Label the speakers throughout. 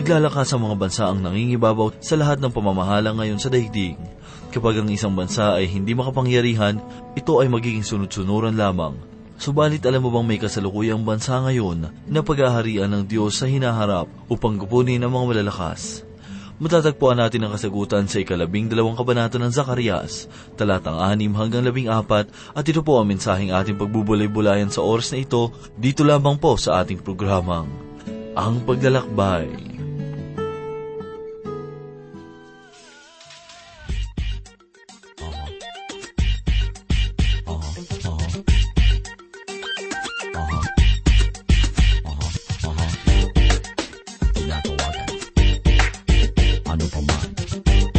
Speaker 1: Naglalakas ang mga bansa ang nangingibabaw sa lahat ng pamamahala ngayon sa daigdig. Kapag ang isang bansa ay hindi makapangyarihan, ito ay magiging sunod-sunuran lamang. Subalit alam mo bang may kasalukuyang bansa ngayon na paghaharian ng Diyos sa hinaharap upang kupunin ang mga malalakas? Matatagpuan natin ang kasagutan sa ikalabing dalawang kabanata ng Zacarias, talatang anim hanggang labing apat, at ito po ang mensaheng ating pagbubulay-bulayan sa oras na ito, dito lamang po sa ating programang, Ang Paglalakbay. Thank you.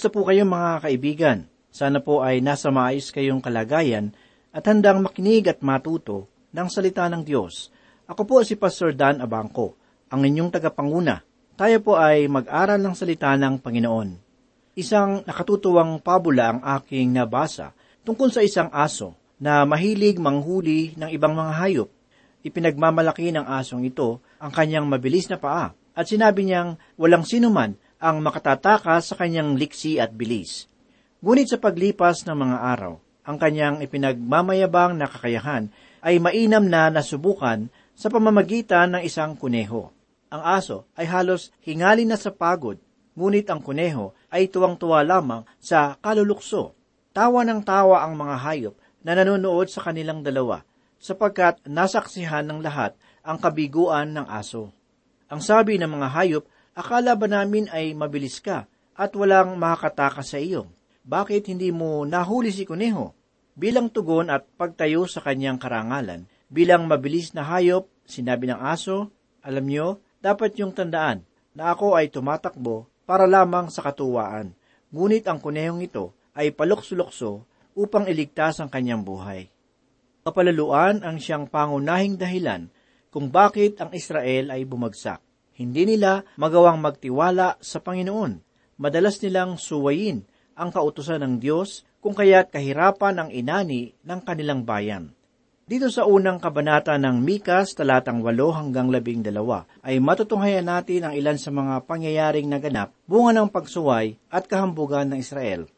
Speaker 2: Kamusta po kayo mga kaibigan? Sana po ay nasa maayos kayong kalagayan at handang makinig at matuto ng salita ng Diyos. Ako po si Pastor Dan Abangco, ang inyong tagapanguna. Tayo po ay mag-aral ng salita ng Panginoon. Isang nakatutuwang pabula ang aking nabasa tungkol sa isang aso na mahilig manghuli ng ibang mga hayop. Ipinagmamalaki ng asong ito ang kanyang mabilis na paa at sinabi niyang walang sinuman ang makatatakas sa kanyang liksi at bilis. Ngunit sa paglipas ng mga araw, ang kanyang ipinagmamayabang na kakayahan ay mainam na nasubukan sa pamamagitan ng isang kuneho. Ang aso ay halos hingali na sa pagod, ngunit ang kuneho ay tuwang-tuwa lamang sa kalulukso. Tawa ng tawa ang mga hayop na nanonood sa kanilang dalawa, sapagkat nasaksihan ng lahat ang kabiguan ng aso. Ang sabi ng mga hayop, akala ba namin ay mabilis ka at walang makakataka sa iyo? Bakit hindi mo nahuli si Kuneho? Bilang tugon at pagtayo sa kanyang karangalan, bilang mabilis na hayop, sinabi ng aso, alam nyo, dapat yung tandaan na ako ay tumatakbo para lamang sa katuwaan. Ngunit ang kunehong ito ay palukso upang iligtas ang kanyang buhay. Kapalaluan ang siyang pangunahing dahilan kung bakit ang Israel ay bumagsak. Hindi nila magawang magtiwala sa Panginoon. Madalas nilang suwayin ang kautusan ng Diyos kung kaya't kahirapan ang inani ng kanilang bayan. Dito sa unang kabanata ng Mikas, talatang 8 hanggang 12, ay matutunghayan natin ang ilan sa mga pangyayaring naganap bunga ng pagsuway at kahambugan ng Israel.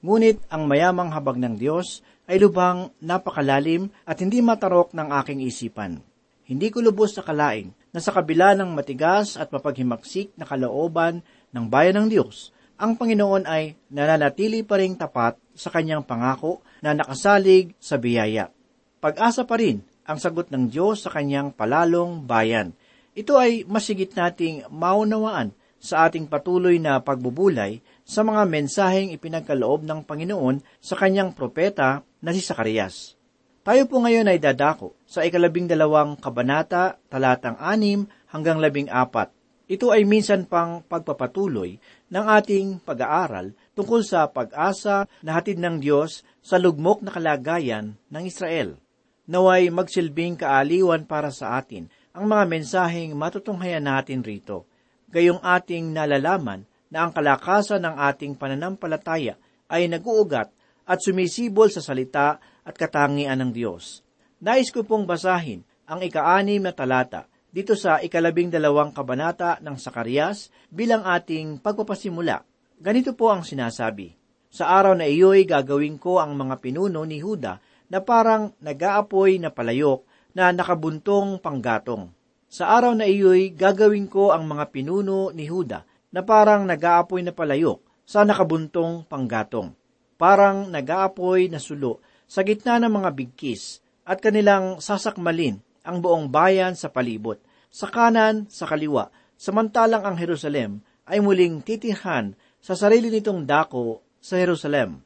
Speaker 2: Ngunit ang mayamang habag ng Diyos ay lubhang napakalalim at hindi matarok ng aking isipan. Hindi ko lubos sa kalaing na sa kabila ng matigas at mapaghimaksik na kalooban ng bayan ng Diyos, ang Panginoon ay nananatili pa rin tapat sa kanyang pangako na nakasalig sa biyaya. Pag-asa pa rin ang sagot ng Diyos sa kanyang palalong bayan. Ito ay masigit nating maunawaan sa ating patuloy na pagbubulay sa mga mensaheng ipinagkaloob ng Panginoon sa kanyang propeta na si Sakarias. Tayo po ngayon ay dadako sa ikalabing dalawang kabanata, talatang anim hanggang labing apat ito ay minsan pang pagpapatuloy ng ating pag-aaral tungkol sa pag-asa na hatid ng Diyos sa lugmok na kalagayan ng Israel. Naway magsilbing kaaliwan para sa atin ang mga mensaheng matutunghayan natin rito. Gayong ating nalalaman na ang kalakasan ng ating pananampalataya ay naguugat at sumisibol sa salita at katangian ng Diyos. Nais ko pong basahin ang ika-anim na talata dito sa ikalabing dalawang kabanata ng Sakarias bilang ating pagpapasimula. Ganito po ang sinasabi, Sa araw na iyo'y gagawin ko ang mga pinuno ni Huda na parang nag-aapoy na palayok na nakabuntong panggatong. Sa araw na iyo'y gagawin ko ang mga pinuno ni Huda na parang nag-aapoy na palayok sa nakabuntong panggatong. Parang nag-aapoy na sulo sa gitna ng mga bigkis at kanilang sasakmalin ang buong bayan sa palibot, sa kanan, sa kaliwa, samantalang ang Jerusalem ay muling titirhan sa sarili nitong dako sa Jerusalem.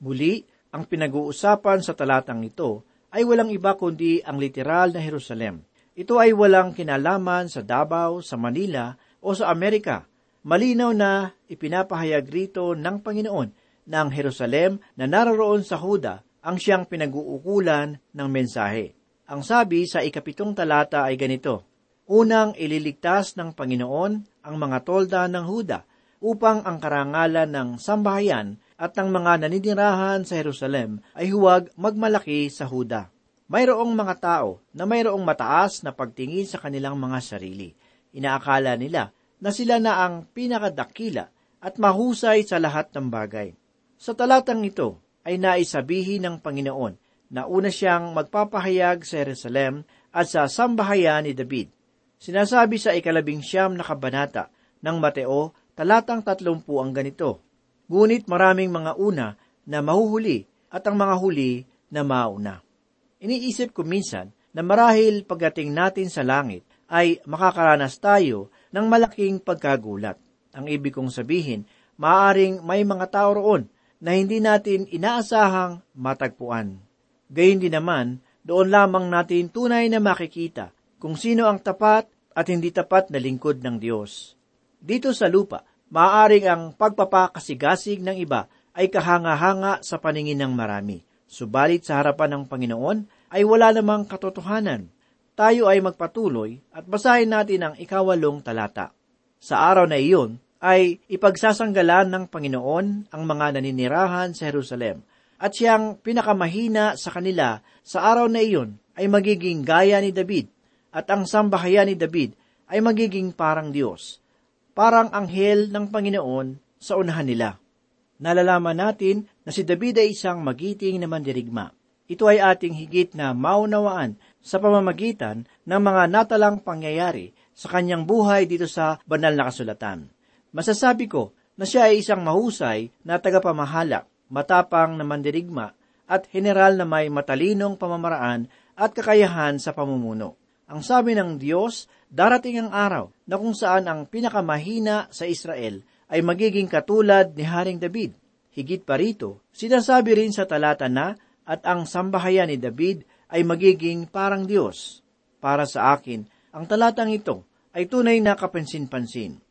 Speaker 2: Muli, ang pinag-uusapan sa talatang ito ay walang iba kundi ang literal na Jerusalem. Ito ay walang kinalaman sa Davao, sa Manila o sa Amerika. Malinaw na ipinapahayag rito ng Panginoon na ang Jerusalem na naroon sa Huda ang siyang pinag-uukulan ng mensahe. Ang sabi sa ikapitong talata ay ganito, Unang ililigtas ng Panginoon ang mga tolda ng Huda upang ang karangalan ng sambahayan at ng mga naninirahan sa Jerusalem ay huwag magmalaki sa Huda. Mayroong mga tao na mayroong mataas na pagtingin sa kanilang mga sarili. Inaakala nila na sila na ang pinakadakila at mahusay sa lahat ng bagay. Sa talatang ito ay naisabihin ng Panginoon na una siyang magpapahayag sa Jerusalem at sa sambahayan ni David. Sinasabi sa ikalabing siyam na kabanata ng Mateo, talatang tatlumpu ang ganito, Ngunit maraming mga una na mahuhuli at ang mga huli na mauna. Iniisip ko minsan na marahil pagdating natin sa langit ay makakaranas tayo ng malaking pagkagulat. Ang ibig kong sabihin, maaring may mga tao roon na hindi natin inaasahang matagpuan. Gayun din naman, doon lamang natin tunay na makikita kung sino ang tapat at hindi tapat na lingkod ng Diyos. Dito sa lupa, maaaring ang pagpapakasigasig ng iba ay kahanga-hanga sa paningin ng marami. Subalit sa harapan ng Panginoon ay wala namang katotohanan. Tayo ay magpatuloy at basahin natin ang ikawalong talata. Sa araw na iyon ay ipagsasanggalan ng Panginoon ang mga naninirahan sa Jerusalem at siyang pinakamahina sa kanila sa araw na iyon ay magiging gaya ni David at ang sambahayan ni David ay magiging parang Diyos, parang anghel ng Panginoon sa unahan nila. Nalalaman natin na si David ay isang magiting na mandirigma. Ito ay ating higit na maunawaan sa pamamagitan ng mga natalang pangyayari sa kanyang buhay dito sa banal na kasulatan. Masasabi ko na siya ay isang mahusay na tagapamahala matapang na mandirigma at general na may matalinong pamamaraan at kakayahan sa pamumuno. Ang sabi ng Diyos, darating ang araw na kung saan ang pinakamahina sa Israel ay magiging katulad ni Haring David. Higit pa rito, sinasabi rin sa talata na at ang sambahayan ni David ay magiging parang Diyos. Para sa akin, ang talatang ito ay tunay na kapansin-pansin.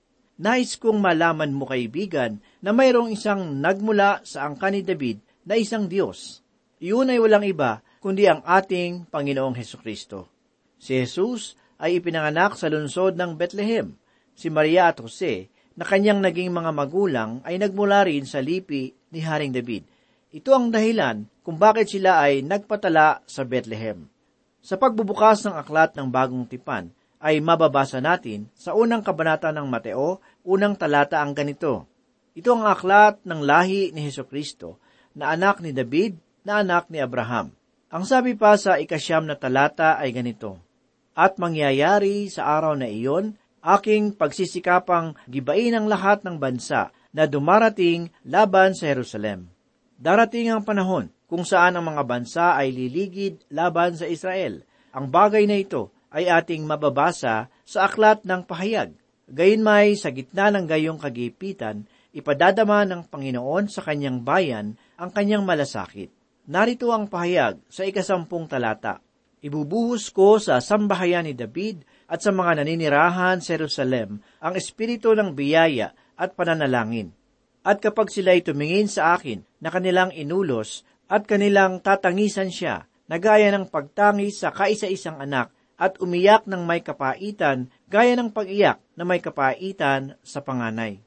Speaker 2: Nais kong malaman mo kaibigan na mayroong isang nagmula sa angka ni David na isang Diyos. Iyon ay walang iba kundi ang ating Panginoong Heso Kristo. Si Jesus ay ipinanganak sa lungsod ng Bethlehem. Si Maria at Jose, na kanyang naging mga magulang, ay nagmula rin sa lipi ni Haring David. Ito ang dahilan kung bakit sila ay nagpatala sa Bethlehem. Sa pagbubukas ng aklat ng bagong tipan, ay mababasa natin sa unang kabanata ng Mateo, unang talata ang ganito. Ito ang aklat ng lahi ni Heso Kristo, na anak ni David, na anak ni Abraham. Ang sabi pa sa ikasyam na talata ay ganito, At mangyayari sa araw na iyon, aking pagsisikapang gibain ang lahat ng bansa na dumarating laban sa Jerusalem. Darating ang panahon kung saan ang mga bansa ay liligid laban sa Israel. Ang bagay na ito ay ating mababasa sa aklat ng pahayag. Gayunmay sa gitna ng gayong kagipitan, ipadadama ng Panginoon sa kanyang bayan ang kanyang malasakit. Narito ang pahayag sa ikasampung talata. Ibubuhos ko sa sambahayan ni David at sa mga naninirahan sa Jerusalem ang espiritu ng biyaya at pananalangin. At kapag sila'y tumingin sa akin na kanilang inulos at kanilang tatangisan siya, nagaya ng pagtangis sa kaisa-isang anak at umiyak ng may kapaitan gaya ng pag-iyak na may kapaitan sa panganay.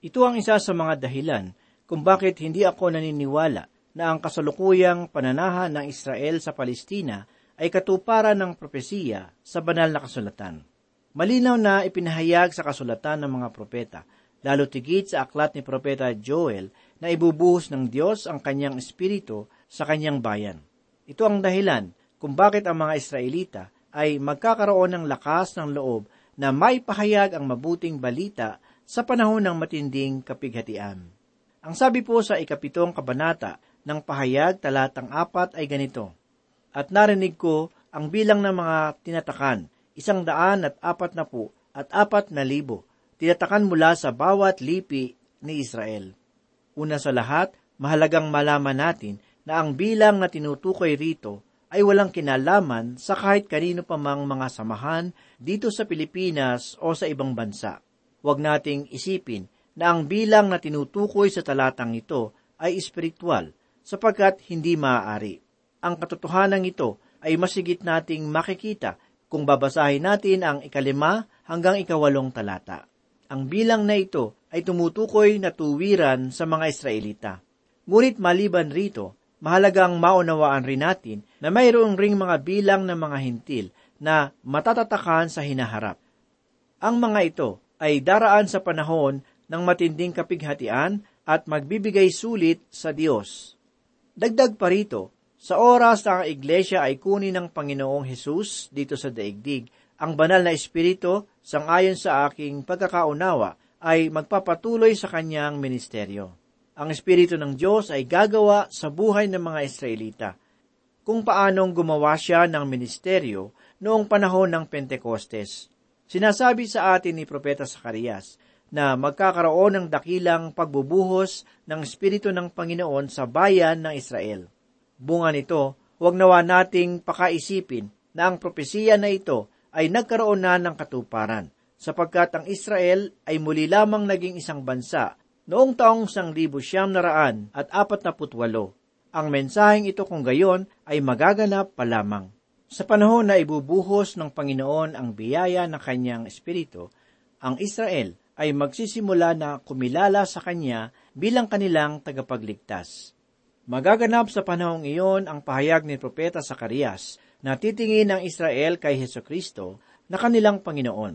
Speaker 2: Ito ang isa sa mga dahilan kung bakit hindi ako naniniwala na ang kasalukuyang pananahan ng Israel sa Palestina ay katuparan ng propesiya sa banal na kasulatan. Malinaw na ipinahayag sa kasulatan ng mga propeta, lalo tigit sa aklat ni propeta Joel na ibubuhos ng Diyos ang kanyang espiritu sa kanyang bayan. Ito ang dahilan kung bakit ang mga Israelita ay magkakaroon ng lakas ng loob na may pahayag ang mabuting balita sa panahon ng matinding kapighatian. Ang sabi po sa ikapitong kabanata ng pahayag talatang apat ay ganito, At narinig ko ang bilang ng mga tinatakan, isang daan at apat na po at apat na libo, tinatakan mula sa bawat lipi ni Israel. Una sa lahat, mahalagang malaman natin na ang bilang na tinutukoy rito ay walang kinalaman sa kahit kanino pa mang mga samahan dito sa Pilipinas o sa ibang bansa. Huwag nating isipin na ang bilang na tinutukoy sa talatang ito ay espiritual sapagkat hindi maaari. Ang katotohanan ito ay masigit nating makikita kung babasahin natin ang ikalima hanggang ikawalong talata. Ang bilang na ito ay tumutukoy na tuwiran sa mga Israelita. Ngunit maliban rito, mahalagang maunawaan rin natin na mayroong ring mga bilang ng mga hintil na matatatakan sa hinaharap. Ang mga ito ay daraan sa panahon ng matinding kapighatian at magbibigay sulit sa Diyos. Dagdag pa rito, sa oras na ang iglesia ay kunin ng Panginoong Hesus dito sa daigdig, ang banal na espiritu, sangayon sa aking pagkakaunawa, ay magpapatuloy sa kanyang ministeryo ang Espiritu ng Diyos ay gagawa sa buhay ng mga Israelita. Kung paanong gumawa siya ng ministeryo noong panahon ng Pentecostes. Sinasabi sa atin ni Propeta Sakarias na magkakaroon ng dakilang pagbubuhos ng Espiritu ng Panginoon sa bayan ng Israel. Bunga nito, huwag nawa nating pakaisipin na ang propesiya na ito ay nagkaroon na ng katuparan, sapagkat ang Israel ay muli lamang naging isang bansa Noong taong sang libo siyam naraan at apat na putwalo, ang mensaheng ito kung gayon ay magaganap pa lamang. Sa panahon na ibubuhos ng Panginoon ang biyaya ng kanyang espiritu, ang Israel ay magsisimula na kumilala sa Kanya bilang kanilang tagapagligtas. Magaganap sa panahong iyon ang pahayag ni Propeta Sakarias na titingin ng Israel kay Heso Kristo na kanilang Panginoon.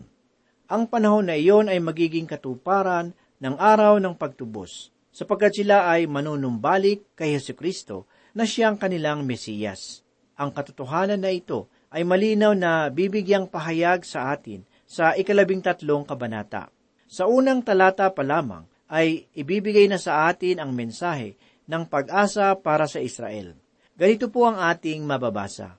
Speaker 2: Ang panahon na iyon ay magiging katuparan ng araw ng pagtubos, sapagkat sila ay manunumbalik kay Yesu Kristo na siyang kanilang Mesiyas. Ang katotohanan na ito ay malinaw na bibigyang pahayag sa atin sa ikalabing tatlong kabanata. Sa unang talata pa lamang ay ibibigay na sa atin ang mensahe ng pag-asa para sa Israel. Ganito po ang ating mababasa.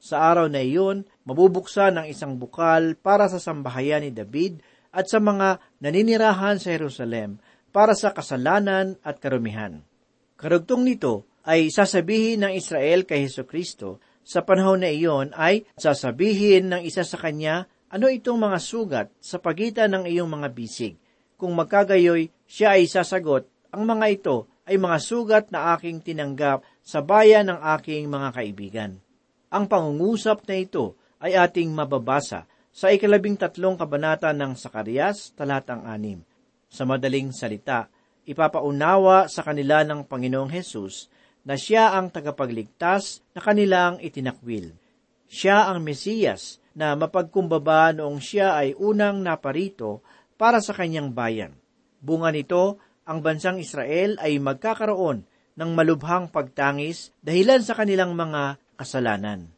Speaker 2: Sa araw na iyon, mabubuksan ang isang bukal para sa sambahayan ni David at sa mga naninirahan sa Jerusalem para sa kasalanan at karumihan. Karugtong nito ay sasabihin ng Israel kay Heso Kristo sa panahon na iyon ay sasabihin ng isa sa kanya ano itong mga sugat sa pagitan ng iyong mga bisig. Kung magkagayoy, siya ay sasagot, ang mga ito ay mga sugat na aking tinanggap sa bayan ng aking mga kaibigan. Ang pangungusap na ito ay ating mababasa sa ikalabing tatlong kabanata ng Sakarias, talatang anim. Sa madaling salita, ipapaunawa sa kanila ng Panginoong Hesus na siya ang tagapagligtas na kanilang itinakwil. Siya ang Mesiyas na mapagkumbaba noong siya ay unang naparito para sa kanyang bayan. Bunga nito, ang bansang Israel ay magkakaroon ng malubhang pagtangis dahilan sa kanilang mga kasalanan.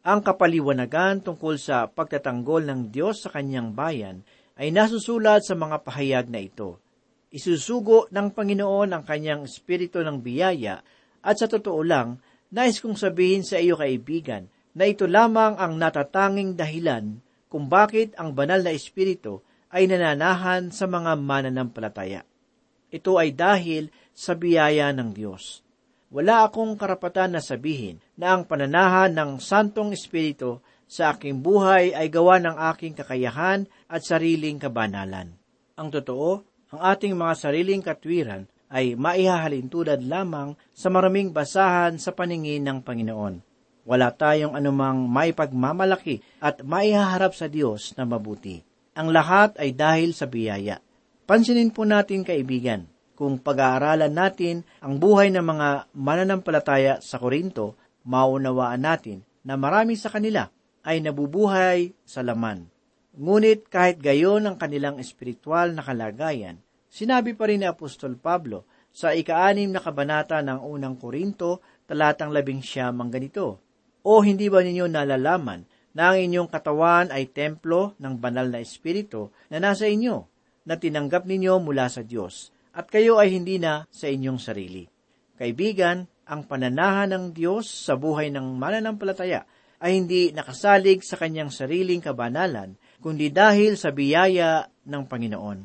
Speaker 2: Ang kapaliwanagan tungkol sa pagtatanggol ng Diyos sa kanyang bayan ay nasusulat sa mga pahayag na ito. Isusugo ng Panginoon ang kanyang espiritu ng biyaya at sa totoo lang, nais kong sabihin sa iyo kaibigan na ito lamang ang natatanging dahilan kung bakit ang banal na espiritu ay nananahan sa mga mananampalataya. Ito ay dahil sa biyaya ng Diyos. Wala akong karapatan na sabihin na ang pananahan ng Santong Espiritu sa aking buhay ay gawa ng aking kakayahan at sariling kabanalan. Ang totoo, ang ating mga sariling katwiran ay maihahalintulad lamang sa maraming basahan sa paningin ng Panginoon. Wala tayong anumang maipagmamalaki at maihaharap sa Diyos na mabuti. Ang lahat ay dahil sa biyaya. Pansinin po natin kaibigan, kung pag-aaralan natin ang buhay ng mga mananampalataya sa Korinto, maunawaan natin na marami sa kanila ay nabubuhay sa laman. Ngunit kahit gayon ang kanilang espiritual na kalagayan, sinabi pa rin ni Apostol Pablo sa ikaanim na kabanata ng unang Korinto, talatang labing siyam ang ganito, O hindi ba ninyo nalalaman na ang inyong katawan ay templo ng banal na espiritu na nasa inyo, na tinanggap ninyo mula sa Diyos, at kayo ay hindi na sa inyong sarili. Kaibigan, ang pananahan ng Diyos sa buhay ng mananampalataya ay hindi nakasalig sa kanyang sariling kabanalan, kundi dahil sa biyaya ng Panginoon.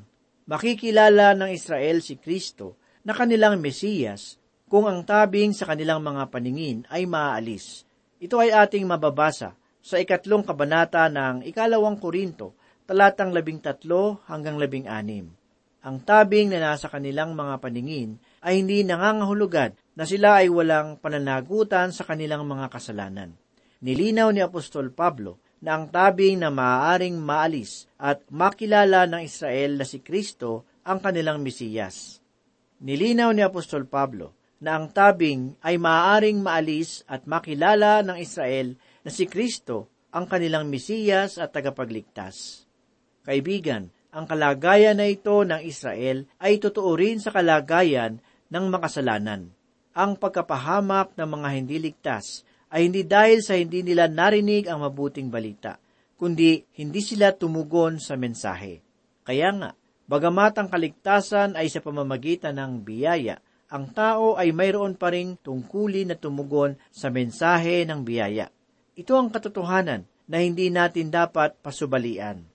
Speaker 2: Makikilala ng Israel si Kristo na kanilang Mesiyas kung ang tabing sa kanilang mga paningin ay maaalis. Ito ay ating mababasa sa ikatlong kabanata ng ikalawang Korinto, talatang labing tatlo hanggang labing anim ang tabing na nasa kanilang mga paningin ay hindi nangangahulugan na sila ay walang pananagutan sa kanilang mga kasalanan. Nilinaw ni Apostol Pablo na ang tabing na maaaring maalis at makilala ng Israel na si Kristo ang kanilang Mesiyas. Nilinaw ni Apostol Pablo na ang tabing ay maaaring maalis at makilala ng Israel na si Kristo ang kanilang Mesiyas at tagapagligtas. Kaibigan, ang kalagayan na ito ng Israel ay totoo rin sa kalagayan ng makasalanan. Ang pagkapahamak ng mga hindi ligtas ay hindi dahil sa hindi nila narinig ang mabuting balita, kundi hindi sila tumugon sa mensahe. Kaya nga, bagamat ang kaligtasan ay sa pamamagitan ng biyaya, ang tao ay mayroon pa ring tungkulin na tumugon sa mensahe ng biyaya. Ito ang katotohanan na hindi natin dapat pasubalian.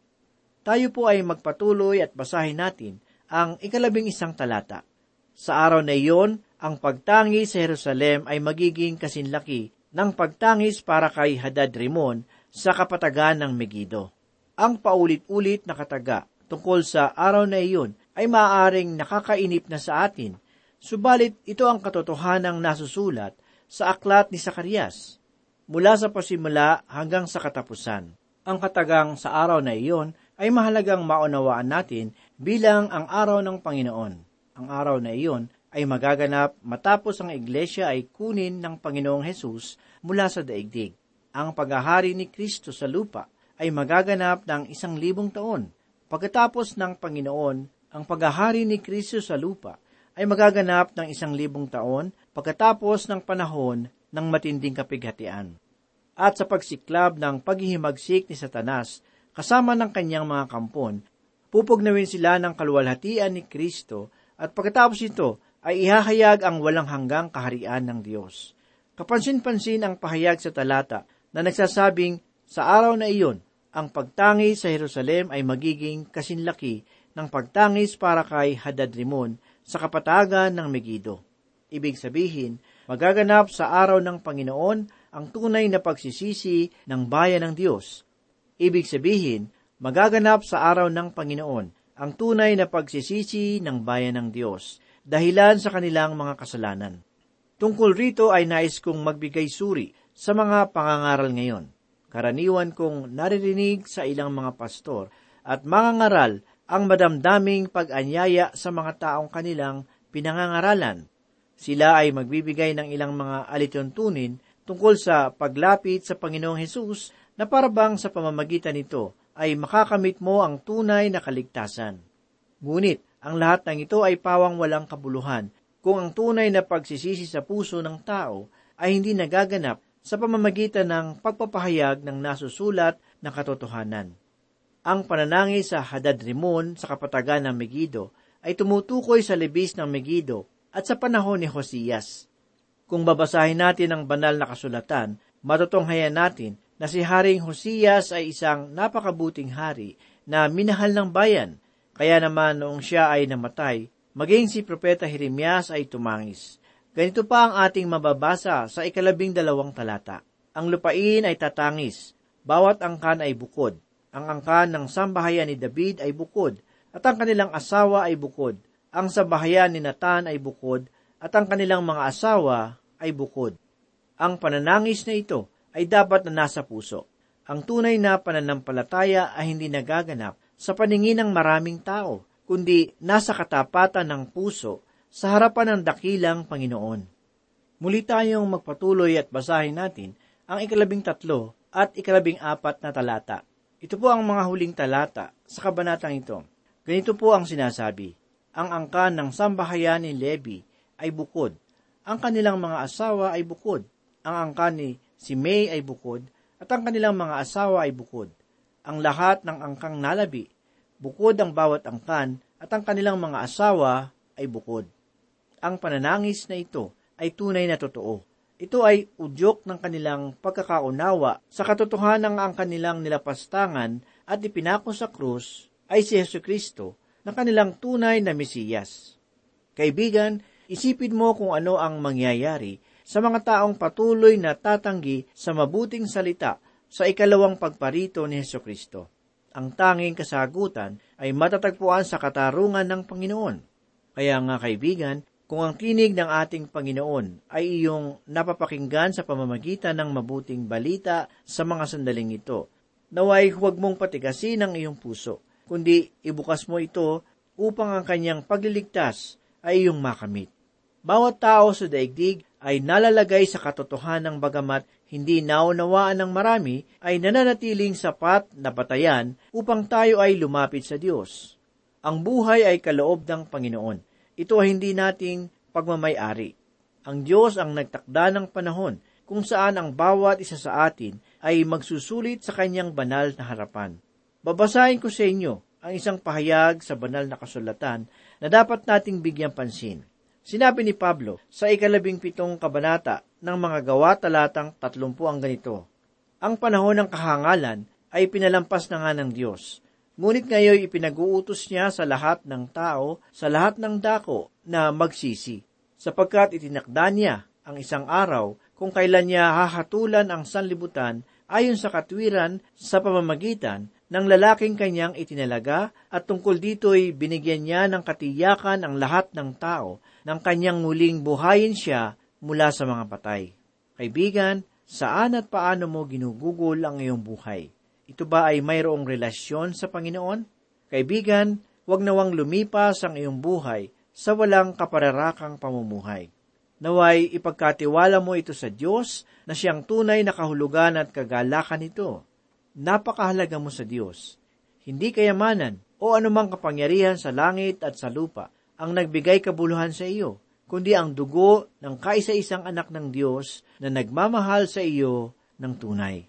Speaker 2: Tayo po ay magpatuloy at basahin natin ang ikalabing isang talata. Sa araw na iyon, ang pagtangis sa Jerusalem ay magiging kasinlaki ng pagtangis para kay Hadad Rimon sa kapatagan ng Megido. Ang paulit-ulit na kataga tungkol sa araw na iyon ay maaaring nakakainip na sa atin, subalit ito ang katotohanang nasusulat sa aklat ni Sakarias, mula sa pasimula hanggang sa katapusan. Ang katagang sa araw na iyon ay mahalagang maunawaan natin bilang ang araw ng Panginoon. Ang araw na iyon ay magaganap matapos ang iglesia ay kunin ng Panginoong Hesus mula sa daigdig. Ang paghahari ni Kristo sa lupa ay magaganap ng isang libong taon. Pagkatapos ng Panginoon, ang paghahari ni Kristo sa lupa ay magaganap ng isang libong taon pagkatapos ng panahon ng matinding kapighatian. At sa pagsiklab ng paghihimagsik ni Satanas kasama ng kanyang mga kampon, pupugnawin sila ng kaluwalhatian ni Kristo at pagkatapos ito ay ihahayag ang walang hanggang kaharian ng Diyos. Kapansin-pansin ang pahayag sa talata na nagsasabing sa araw na iyon, ang pagtangis sa Jerusalem ay magiging kasinlaki ng pagtangis para kay Hadadrimon sa kapatagan ng Megido. Ibig sabihin, magaganap sa araw ng Panginoon ang tunay na pagsisisi ng bayan ng Diyos. Ibig sabihin, magaganap sa araw ng Panginoon ang tunay na pagsisisi ng bayan ng Diyos dahilan sa kanilang mga kasalanan. Tungkol rito ay nais kong magbigay suri sa mga pangangaral ngayon. Karaniwan kong naririnig sa ilang mga pastor at mga ngaral ang madamdaming pag-anyaya sa mga taong kanilang pinangangaralan. Sila ay magbibigay ng ilang mga alituntunin tungkol sa paglapit sa Panginoong Hesus na parabang sa pamamagitan nito ay makakamit mo ang tunay na kaligtasan. Ngunit, ang lahat ng ito ay pawang walang kabuluhan kung ang tunay na pagsisisi sa puso ng tao ay hindi nagaganap sa pamamagitan ng pagpapahayag ng nasusulat na katotohanan. Ang pananangis sa Hadad Rimon sa kapatagan ng Megido ay tumutukoy sa libis ng Megido at sa panahon ni Hosias. Kung babasahin natin ang banal na kasulatan, matutunghayan natin na si Haring Hosias ay isang napakabuting hari na minahal ng bayan, kaya naman noong siya ay namatay, maging si Propeta Jeremias ay tumangis. Ganito pa ang ating mababasa sa ikalabing dalawang talata. Ang lupain ay tatangis, bawat angkan ay bukod. Ang angkan ng sambahayan ni David ay bukod, at ang kanilang asawa ay bukod. Ang sambahayan ni Natan ay bukod, at ang kanilang mga asawa ay bukod. Ang pananangis na ito ay dapat na nasa puso. Ang tunay na pananampalataya ay hindi nagaganap sa paningin ng maraming tao, kundi nasa katapatan ng puso sa harapan ng dakilang Panginoon. Muli tayong magpatuloy at basahin natin ang ikalabing tatlo at ikalabing apat na talata. Ito po ang mga huling talata sa kabanatang ito. Ganito po ang sinasabi, Ang angkan ng sambahayan ni Levi ay bukod, ang kanilang mga asawa ay bukod, ang angkan ni Simei ay bukod, at ang kanilang mga asawa ay bukod. Ang lahat ng angkang nalabi, bukod ang bawat angkan, at ang kanilang mga asawa ay bukod ang pananangis na ito ay tunay na totoo. Ito ay udyok ng kanilang pagkakaunawa sa katotohanan ang kanilang nilapastangan at ipinako sa krus ay si Yesu Kristo na kanilang tunay na Mesiyas. Kaibigan, isipin mo kung ano ang mangyayari sa mga taong patuloy na tatanggi sa mabuting salita sa ikalawang pagparito ni Yesu Kristo. Ang tanging kasagutan ay matatagpuan sa katarungan ng Panginoon. Kaya nga kaibigan, kung ang tinig ng ating Panginoon ay iyong napapakinggan sa pamamagitan ng mabuting balita sa mga sandaling ito, naway huwag mong patigasin ang iyong puso, kundi ibukas mo ito upang ang kanyang pagliligtas ay iyong makamit. Bawat tao sa daigdig ay nalalagay sa katotohanan bagamat hindi naunawaan ng marami ay nananatiling sapat na batayan upang tayo ay lumapit sa Diyos. Ang buhay ay kaloob ng Panginoon ito ay hindi nating pagmamayari. Ang Diyos ang nagtakda ng panahon kung saan ang bawat isa sa atin ay magsusulit sa kanyang banal na harapan. Babasahin ko sa inyo ang isang pahayag sa banal na kasulatan na dapat nating bigyang pansin. Sinabi ni Pablo sa ikalabing pitong kabanata ng mga gawa talatang tatlumpu ang ganito, Ang panahon ng kahangalan ay pinalampas na nga ng Diyos. Ngunit ngayon ipinag-uutos niya sa lahat ng tao, sa lahat ng dako, na magsisi, sapagkat itinakda niya ang isang araw kung kailan niya hahatulan ang sanlibutan ayon sa katwiran sa pamamagitan ng lalaking kanyang itinalaga at tungkol dito'y binigyan niya ng katiyakan ang lahat ng tao ng kanyang muling buhayin siya mula sa mga patay. Kaibigan, saan at paano mo ginugugol ang iyong buhay? Ito ba ay mayroong relasyon sa Panginoon? Kaibigan, huwag nawang lumipas ang iyong buhay sa walang kapararakang pamumuhay. Naway ipagkatiwala mo ito sa Diyos na siyang tunay na kahulugan at kagalakan nito. Napakahalaga mo sa Diyos. Hindi kayamanan o anumang kapangyarihan sa langit at sa lupa ang nagbigay kabuluhan sa iyo, kundi ang dugo ng kaisa-isang anak ng Diyos na nagmamahal sa iyo ng tunay.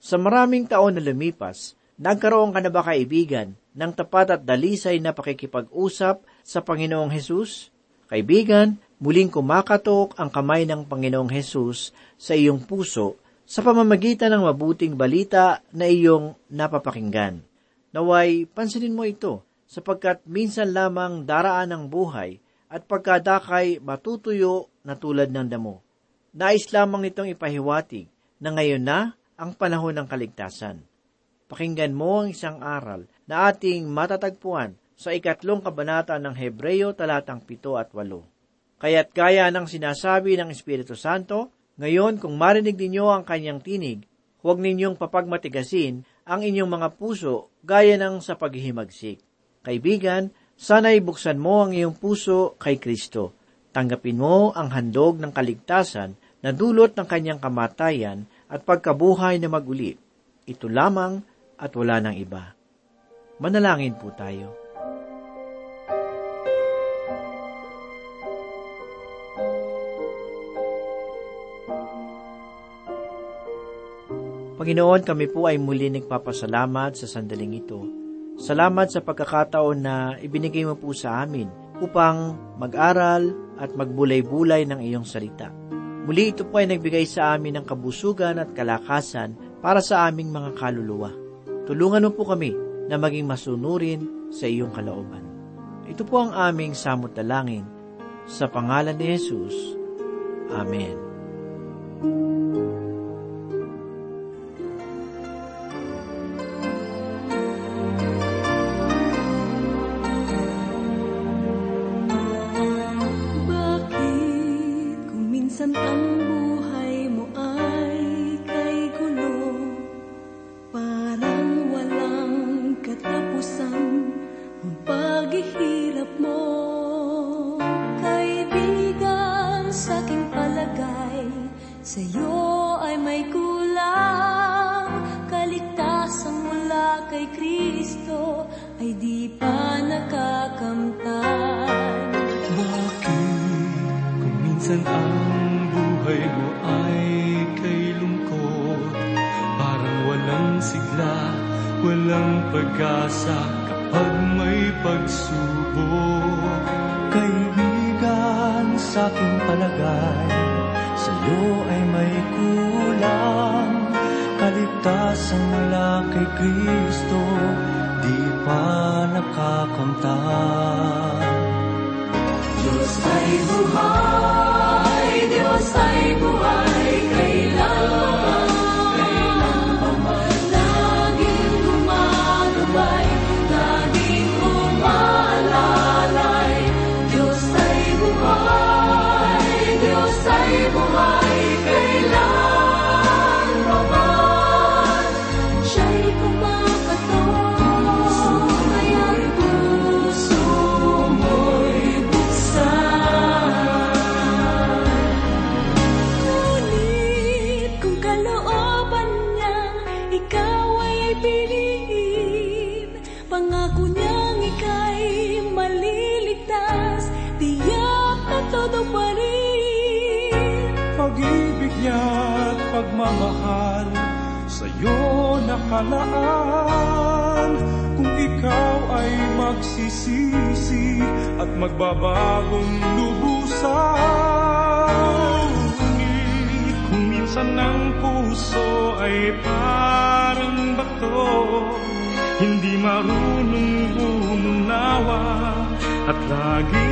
Speaker 2: Sa maraming taon na lumipas, nagkaroon ka na ba kaibigan ng tapat at dalisay na pakikipag-usap sa Panginoong Hesus? Kaibigan, muling kumakatok ang kamay ng Panginoong Hesus sa iyong puso sa pamamagitan ng mabuting balita na iyong napapakinggan. Naway, pansinin mo ito, sapagkat minsan lamang daraan ng buhay at pagkadakay matutuyo na tulad ng damo. Nais lamang nitong ipahiwatig na ngayon na ang panahon ng kaligtasan. Pakinggan mo ang isang aral na ating matatagpuan sa ikatlong kabanata ng Hebreyo talatang pito at walo. Kaya't kaya ng sinasabi ng Espiritu Santo, ngayon kung marinig ninyo ang kanyang tinig, huwag ninyong papagmatigasin ang inyong mga puso gaya ng sa paghihimagsik. Kaibigan, sana'y buksan mo ang iyong puso kay Kristo. Tanggapin mo ang handog ng kaligtasan na dulot ng kanyang kamatayan at pagkabuhay na maguli. Ito lamang at wala nang iba. Manalangin po tayo. Panginoon, kami po ay muli nagpapasalamat sa sandaling ito. Salamat sa pagkakataon na ibinigay mo po sa amin upang mag-aral at magbulay-bulay ng iyong salita. Muli ito po ay nagbigay sa amin ng kabusugan at kalakasan para sa aming mga kaluluwa. Tulungan mo po kami na maging masunurin sa iyong kalooban. Ito po ang aming samot dalangin sa pangalan ni Jesus. Amen.
Speaker 3: Minsan ang buhay mo ay kay lungkot Parang walang sigla, walang pag-asa Kapag may pagsubok?
Speaker 4: Kaibigan sa aking palagay Sa'yo ay may kulang Kaligtasan mula kay Kristo Di pa nakakamtan
Speaker 5: Diyos ay buhay Diyos ay buhay kailanman.
Speaker 3: pagmamahal at